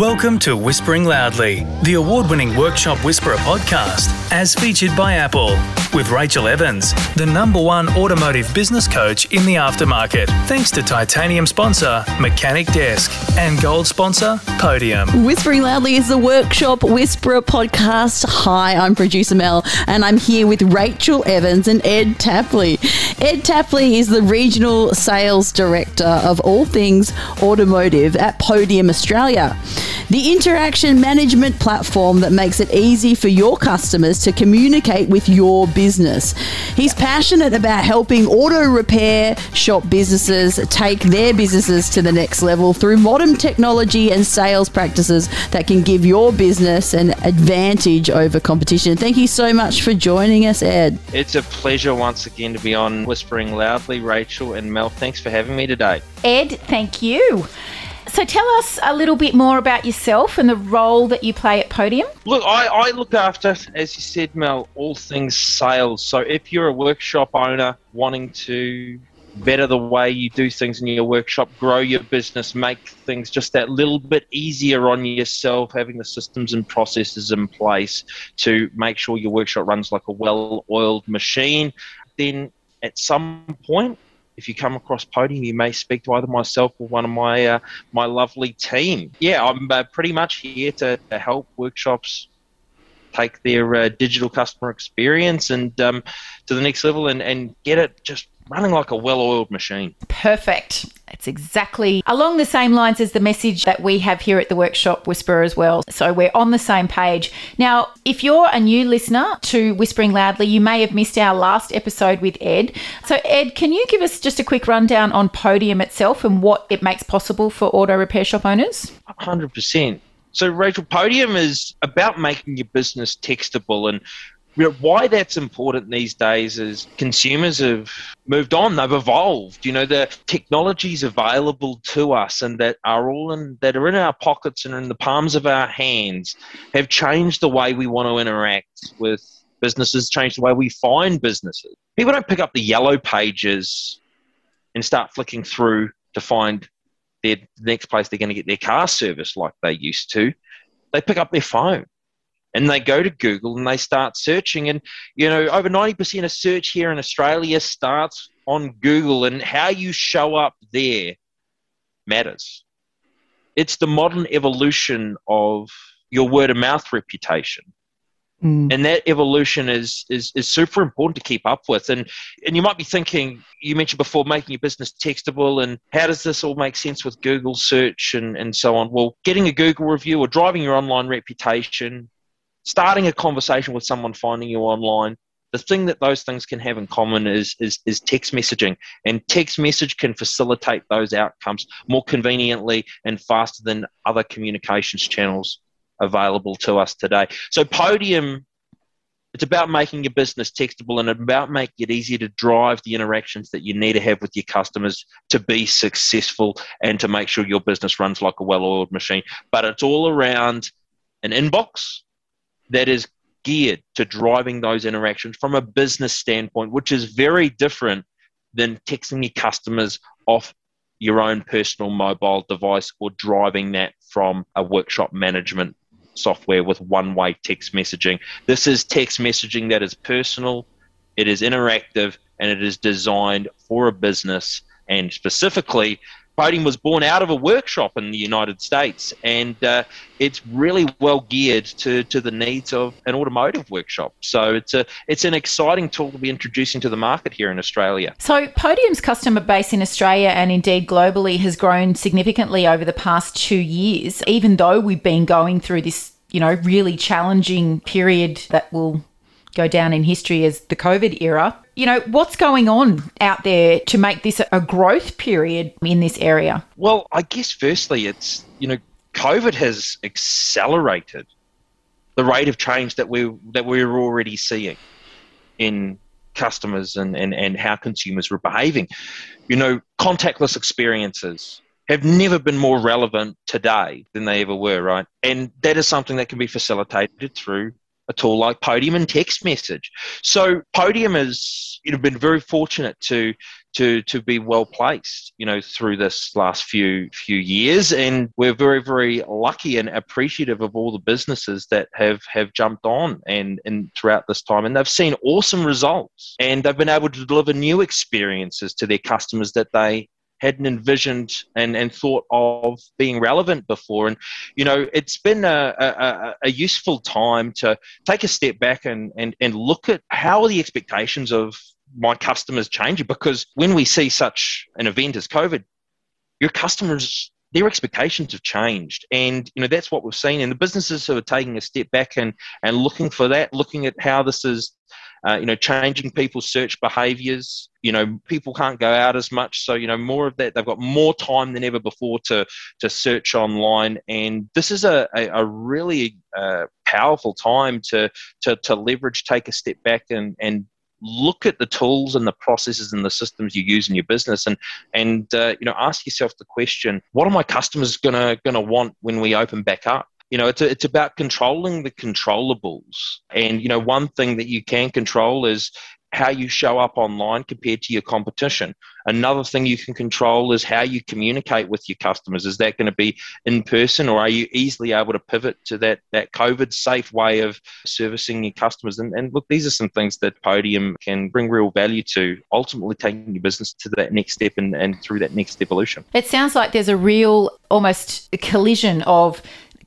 Welcome to Whispering Loudly, the award winning Workshop Whisperer podcast, as featured by Apple, with Rachel Evans, the number one automotive business coach in the aftermarket, thanks to titanium sponsor Mechanic Desk and gold sponsor Podium. Whispering Loudly is the Workshop Whisperer podcast. Hi, I'm producer Mel, and I'm here with Rachel Evans and Ed Tapley. Ed Tapley is the regional sales director of all things automotive at Podium Australia the interaction management platform that makes it easy for your customers to communicate with your business. He's passionate about helping auto repair shop businesses take their businesses to the next level through modern technology and sales practices that can give your business an advantage over competition. Thank you so much for joining us, Ed. It's a pleasure once again to be on Whispering Loudly, Rachel and Mel. Thanks for having me today. Ed, thank you. So tell us a little bit more about yourself and the role that you play at Podium. Look, I, I look after, as you said, Mel, all things sales. So if you're a workshop owner wanting to better the way you do things in your workshop, grow your business, make things just that little bit easier on yourself, having the systems and processes in place to make sure your workshop runs like a well oiled machine, then at some point if you come across podium, you may speak to either myself or one of my uh, my lovely team. Yeah, I'm uh, pretty much here to, to, help workshops take their uh, digital customer experience and um, to the next level and, and get it just running like a well-oiled machine. Perfect. It's exactly along the same lines as the message that we have here at the Workshop Whisperer as well. So we're on the same page. Now, if you're a new listener to Whispering Loudly, you may have missed our last episode with Ed. So, Ed, can you give us just a quick rundown on Podium itself and what it makes possible for auto repair shop owners? 100%. So, Rachel, Podium is about making your business textable and you know, why that's important these days is consumers have moved on, they've evolved. You know, the technologies available to us and that are all in that are in our pockets and in the palms of our hands have changed the way we want to interact with businesses, changed the way we find businesses. People don't pick up the yellow pages and start flicking through to find their the next place they're going to get their car service like they used to. They pick up their phone and they go to Google and they start searching. And, you know, over 90% of search here in Australia starts on Google, and how you show up there matters. It's the modern evolution of your word of mouth reputation. Mm. And that evolution is, is is super important to keep up with. And and you might be thinking, you mentioned before making your business textable and how does this all make sense with Google search and, and so on? Well, getting a Google review or driving your online reputation, starting a conversation with someone finding you online the thing that those things can have in common is, is, is text messaging. And text message can facilitate those outcomes more conveniently and faster than other communications channels available to us today. So podium it's about making your business textable and about making it easier to drive the interactions that you need to have with your customers to be successful and to make sure your business runs like a well-oiled machine. But it's all around an inbox that is geared to driving those interactions from a business standpoint, which is very different than texting your customers off your own personal mobile device or driving that from a workshop management software with one way text messaging. This is text messaging that is personal, it is interactive, and it is designed for a business and specifically Podium was born out of a workshop in the United States, and uh, it's really well geared to, to the needs of an automotive workshop. So it's a it's an exciting tool to be introducing to the market here in Australia. So Podium's customer base in Australia and indeed globally has grown significantly over the past two years, even though we've been going through this you know really challenging period that will go down in history as the COVID era. You know, what's going on out there to make this a growth period in this area? Well, I guess firstly, it's, you know, COVID has accelerated the rate of change that we that we're already seeing in customers and, and, and how consumers were behaving. You know, contactless experiences have never been more relevant today than they ever were, right? And that is something that can be facilitated through a tool like Podium and text message. So Podium has you know been very fortunate to to to be well placed, you know, through this last few few years. And we're very very lucky and appreciative of all the businesses that have have jumped on and and throughout this time, and they've seen awesome results, and they've been able to deliver new experiences to their customers that they hadn't envisioned and, and thought of being relevant before. And, you know, it's been a, a, a, useful time to take a step back and, and, and look at how are the expectations of my customers changing because when we see such an event as COVID, your customers their expectations have changed. And you know that's what we've seen. And the businesses who are taking a step back and and looking for that looking at how this is uh, you know changing people's search behaviors you know people can't go out as much. So you know more of that they've got more time than ever before to to search online. And this is a, a, a really uh, powerful time to, to to leverage take a step back and and look at the tools and the processes and the systems you use in your business and and uh, you know ask yourself the question what are my customers gonna gonna want when we open back up? You know it's, a, it's about controlling the controllables. And you know one thing that you can control is how you show up online compared to your competition. Another thing you can control is how you communicate with your customers. Is that going to be in person or are you easily able to pivot to that, that COVID safe way of servicing your customers? And, and look, these are some things that Podium can bring real value to, ultimately taking your business to that next step and, and through that next evolution. It sounds like there's a real almost collision of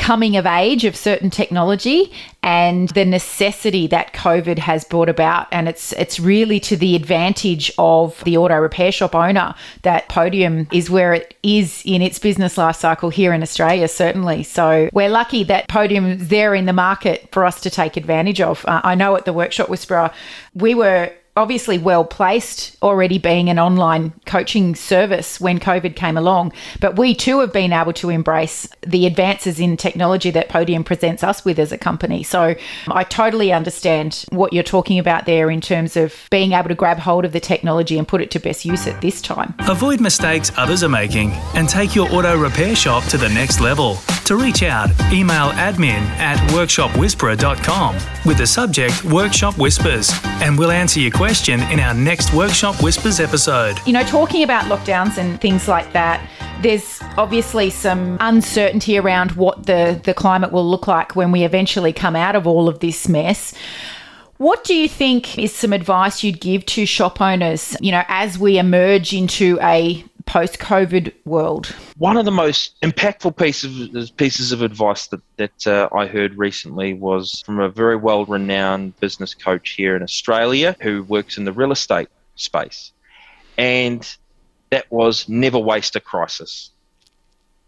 coming of age of certain technology and the necessity that COVID has brought about. And it's it's really to the advantage of the auto repair shop owner that Podium is where it is in its business life cycle here in Australia, certainly. So we're lucky that Podium is there in the market for us to take advantage of. Uh, I know at the Workshop Whisperer, we were obviously well placed already being an online coaching service when COVID came along. But we too have been able to embrace the advances in technology that Podium presents us with as a company. So I totally understand what you're talking about there in terms of being able to grab hold of the technology and put it to best use at this time. Avoid mistakes others are making and take your auto repair shop to the next level. To reach out, email admin at workshopwhisperer.com with the subject Workshop Whispers and we'll answer your question in our next Workshop Whispers episode. You know, talking about lockdowns and things like that, there's obviously some uncertainty around what the, the climate will look like when we eventually come out of all of this mess. What do you think is some advice you'd give to shop owners, you know, as we emerge into a post COVID world? One of the most impactful pieces, pieces of advice that, that uh, I heard recently was from a very well renowned business coach here in Australia who works in the real estate space. And that was never waste a crisis.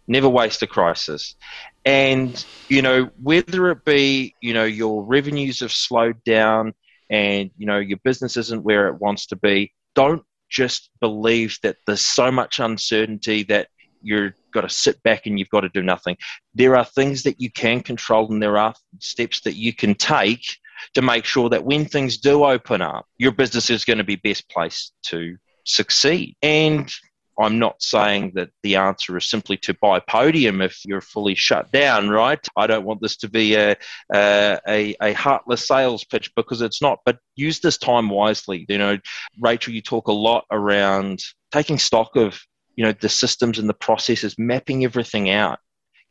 Never waste a crisis. And, you know, whether it be, you know, your revenues have slowed down and, you know, your business isn't where it wants to be, don't just believe that there's so much uncertainty that you've got to sit back and you've got to do nothing. There are things that you can control and there are steps that you can take to make sure that when things do open up, your business is going to be best placed to succeed. And I'm not saying that the answer is simply to buy podium if you're fully shut down, right? I don't want this to be a, a, a heartless sales pitch because it's not, but use this time wisely. You know, Rachel, you talk a lot around taking stock of, you know, the systems and the processes, mapping everything out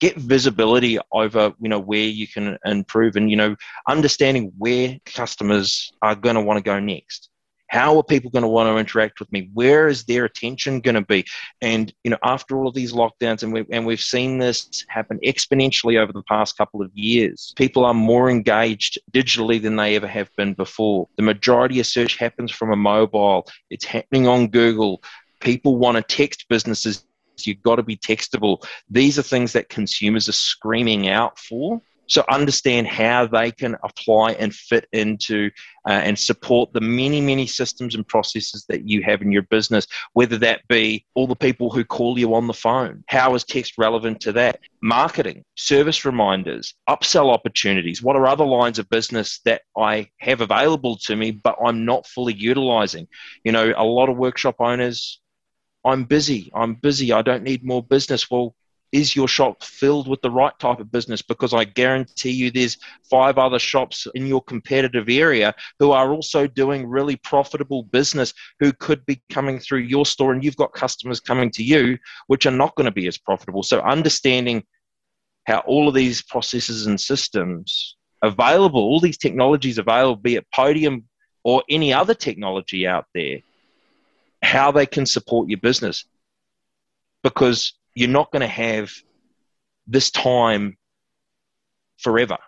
get visibility over you know where you can improve and you know understanding where customers are going to want to go next how are people going to want to interact with me? Where is their attention going to be? And you know, after all of these lockdowns, and we and we've seen this happen exponentially over the past couple of years. People are more engaged digitally than they ever have been before. The majority of search happens from a mobile. It's happening on Google. People want to text businesses you've got to be textable. These are things that consumers are screaming out for. So understand how they can apply and fit into uh, and support the many, many systems and processes that you have in your business, whether that be all the people who call you on the phone. How is text relevant to that? Marketing, service reminders, upsell opportunities. What are other lines of business that I have available to me, but I'm not fully utilizing? You know, a lot of workshop owners, I'm busy. I'm busy. I don't need more business. Well, is your shop filled with the right type of business? Because I guarantee you there's five other shops in your competitive area who are also doing really profitable business who could be coming through your store and you've got customers coming to you which are not going to be as profitable. So understanding how all of these processes and systems available, all these technologies available, be it Podium or any other technology out there, how they can support your business. Because you're not going to have this time forever.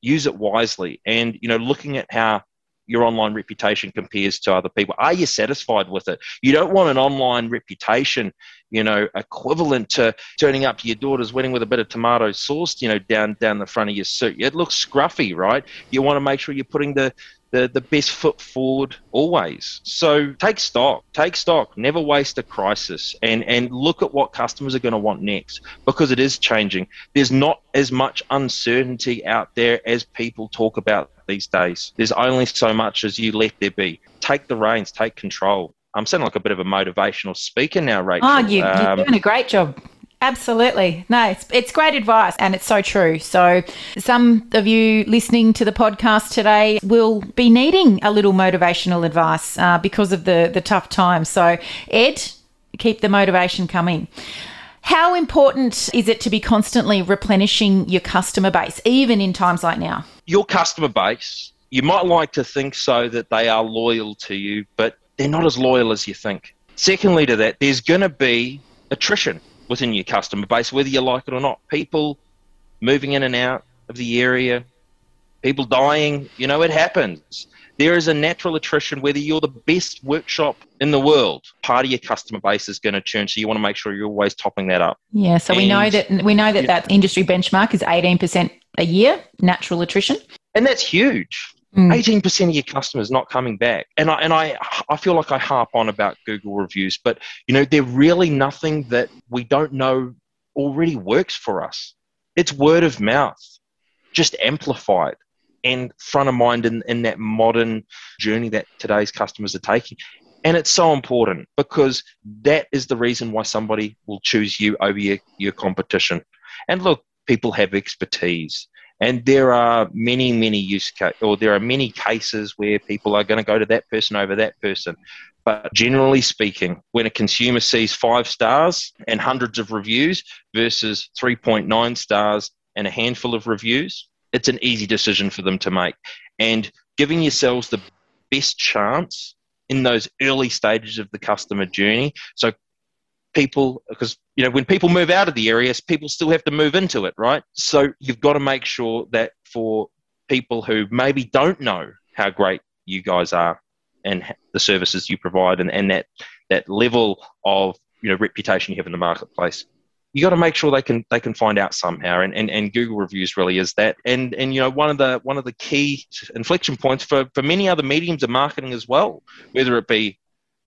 Use it wisely. And, you know, looking at how your online reputation compares to other people. Are you satisfied with it? You don't want an online reputation, you know, equivalent to turning up to your daughter's wedding with a bit of tomato sauce, you know, down down the front of your suit. It looks scruffy, right? You want to make sure you're putting the the, the best foot forward always. So take stock, take stock, never waste a crisis and, and look at what customers are going to want next because it is changing. There's not as much uncertainty out there as people talk about these days. There's only so much as you let there be. Take the reins, take control. I'm sounding like a bit of a motivational speaker now, Rachel. Oh, you, are um, doing a great job. Absolutely. No, it's, it's great advice and it's so true. So, some of you listening to the podcast today will be needing a little motivational advice uh, because of the, the tough times. So, Ed, keep the motivation coming. How important is it to be constantly replenishing your customer base, even in times like now? Your customer base, you might like to think so that they are loyal to you, but they're not as loyal as you think. Secondly, to that, there's going to be attrition within your customer base, whether you like it or not. People moving in and out of the area, people dying, you know, it happens. There is a natural attrition, whether you're the best workshop in the world, part of your customer base is going to churn. So you want to make sure you're always topping that up. Yeah. So and, we know that we know that yeah. that industry benchmark is 18% a year natural attrition. And that's huge. Mm. Eighteen percent of your customers not coming back, and I and I I feel like I harp on about Google reviews, but you know they're really nothing that we don't know already works for us. It's word of mouth, just amplified and front of mind in, in that modern journey that today's customers are taking. And it's so important because that is the reason why somebody will choose you over your, your competition. And look, people have expertise. And there are many, many use case, or there are many cases where people are going to go to that person over that person. But generally speaking, when a consumer sees five stars and hundreds of reviews versus 3.9 stars and a handful of reviews, it's an easy decision for them to make. And giving yourselves the best chance in those early stages of the customer journey. So people because you know when people move out of the areas people still have to move into it right? So you've got to make sure that for people who maybe don't know how great you guys are and the services you provide and, and that that level of you know reputation you have in the marketplace you got to make sure they can they can find out somehow. And, and, and google reviews really is that. And and you know one of the one of the key inflection points for for many other mediums of marketing as well whether it be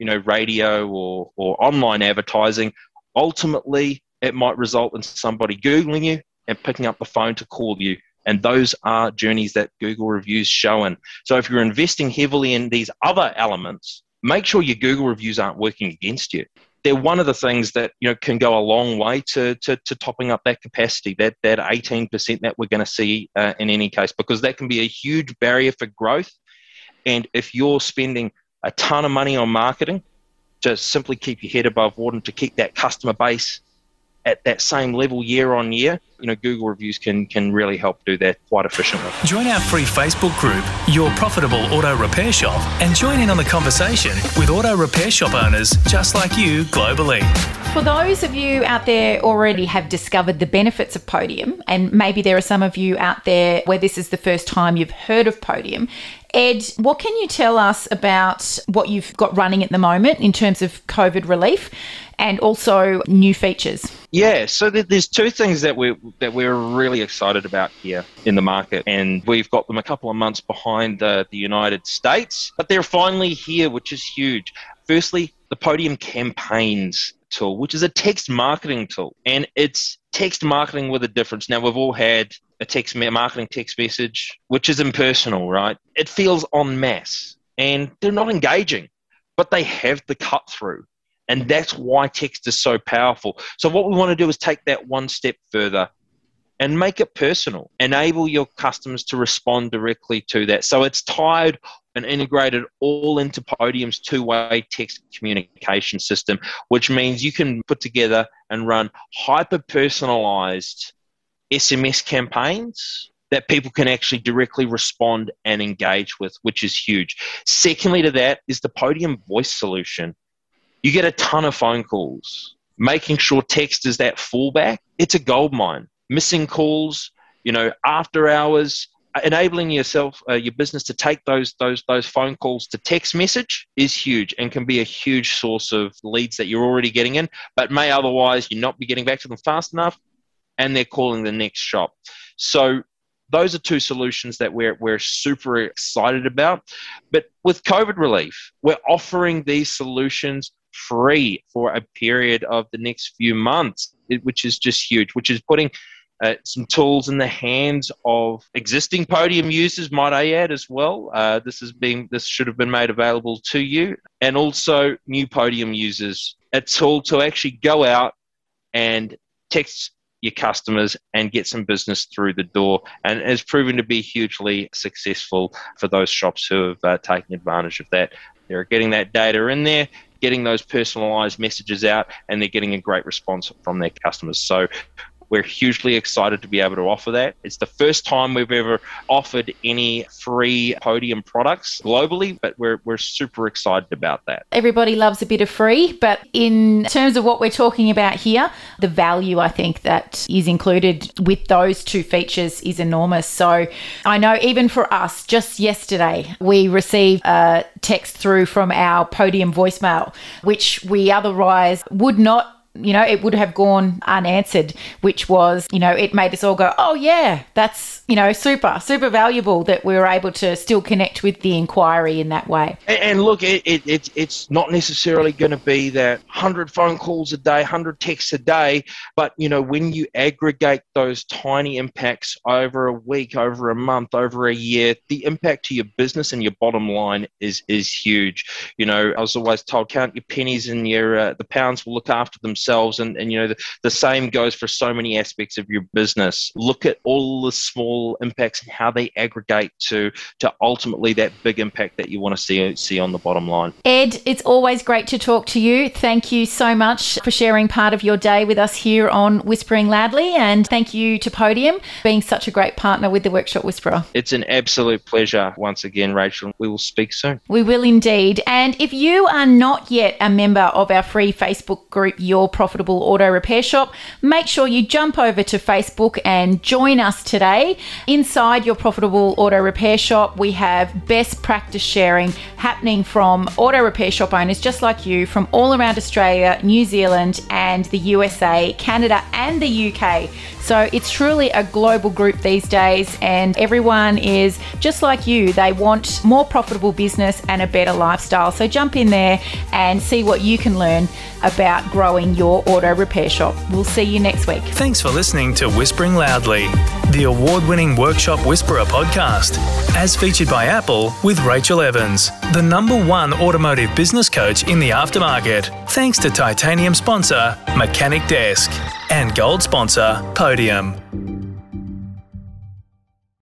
you know, radio or, or online advertising, ultimately it might result in somebody Googling you and picking up the phone to call you. And those are journeys that Google reviews showing. So if you're investing heavily in these other elements, make sure your Google reviews aren't working against you. They're one of the things that you know can go a long way to, to, to topping up that capacity, that that 18% that we're going to see uh, in any case, because that can be a huge barrier for growth. And if you're spending a ton of money on marketing to simply keep your head above water and to keep that customer base at that same level year on year, you know, Google reviews can can really help do that quite efficiently. Join our free Facebook group, Your Profitable Auto Repair Shop, and join in on the conversation with auto repair shop owners just like you globally. For those of you out there already have discovered the benefits of Podium, and maybe there are some of you out there where this is the first time you've heard of Podium, Ed, what can you tell us about what you've got running at the moment in terms of COVID relief and also new features? Yeah, so there's two things that we're that we're really excited about here in the market, and we've got them a couple of months behind the, the United States, but they're finally here, which is huge. Firstly, the Podium Campaigns tool, which is a text marketing tool, and it's text marketing with a difference. Now we've all had a text marketing text message, which is impersonal, right? It feels en masse and they're not engaging, but they have the cut through. And that's why text is so powerful. So, what we want to do is take that one step further and make it personal. Enable your customers to respond directly to that. So, it's tied and integrated all into Podium's two way text communication system, which means you can put together and run hyper personalized SMS campaigns that people can actually directly respond and engage with, which is huge. Secondly, to that is the Podium voice solution. You get a ton of phone calls. Making sure text is that fallback, it's a gold mine. Missing calls, you know, after hours, enabling yourself uh, your business to take those those those phone calls to text message is huge and can be a huge source of leads that you're already getting in but may otherwise you not be getting back to them fast enough and they're calling the next shop. So those are two solutions that we're, we're super excited about. But with covid relief we're offering these solutions free for a period of the next few months which is just huge which is putting uh, some tools in the hands of existing podium users, might I add as well. Uh, this has been this should have been made available to you, and also new podium users. A tool to actually go out and text your customers and get some business through the door, and has proven to be hugely successful for those shops who have uh, taken advantage of that. They're getting that data in there, getting those personalized messages out, and they're getting a great response from their customers. So we're hugely excited to be able to offer that. It's the first time we've ever offered any free podium products globally, but we're, we're super excited about that. Everybody loves a bit of free, but in terms of what we're talking about here, the value I think that is included with those two features is enormous. So I know even for us, just yesterday, we received a text through from our podium voicemail, which we otherwise would not you know, it would have gone unanswered, which was, you know, it made us all go, oh, yeah, that's, you know, super, super valuable that we were able to still connect with the inquiry in that way. And, and look, it, it, it, it's not necessarily going to be that 100 phone calls a day, 100 texts a day, but, you know, when you aggregate those tiny impacts over a week, over a month, over a year, the impact to your business and your bottom line is, is huge. You know, I was always told, count your pennies and your, uh, the pounds will look after themselves themselves. And, and you know, the, the same goes for so many aspects of your business. Look at all the small impacts and how they aggregate to, to ultimately that big impact that you want to see, see on the bottom line. Ed, it's always great to talk to you. Thank you so much for sharing part of your day with us here on Whispering Loudly. And thank you to Podium being such a great partner with the Workshop Whisperer. It's an absolute pleasure once again, Rachel. We will speak soon. We will indeed. And if you are not yet a member of our free Facebook group, Your Profitable Auto Repair Shop, make sure you jump over to Facebook and join us today. Inside your Profitable Auto Repair Shop, we have best practice sharing happening from auto repair shop owners just like you from all around Australia, New Zealand, and the USA, Canada, and the UK. So it's truly a global group these days, and everyone is just like you. They want more profitable business and a better lifestyle. So jump in there and see what you can learn about growing your auto repair shop. We'll see you next week. Thanks for listening to Whispering Loudly, the award winning Workshop Whisperer podcast, as featured by Apple with Rachel Evans, the number one automotive business coach in the aftermarket. Thanks to titanium sponsor, Mechanic Desk, and gold sponsor, Podium.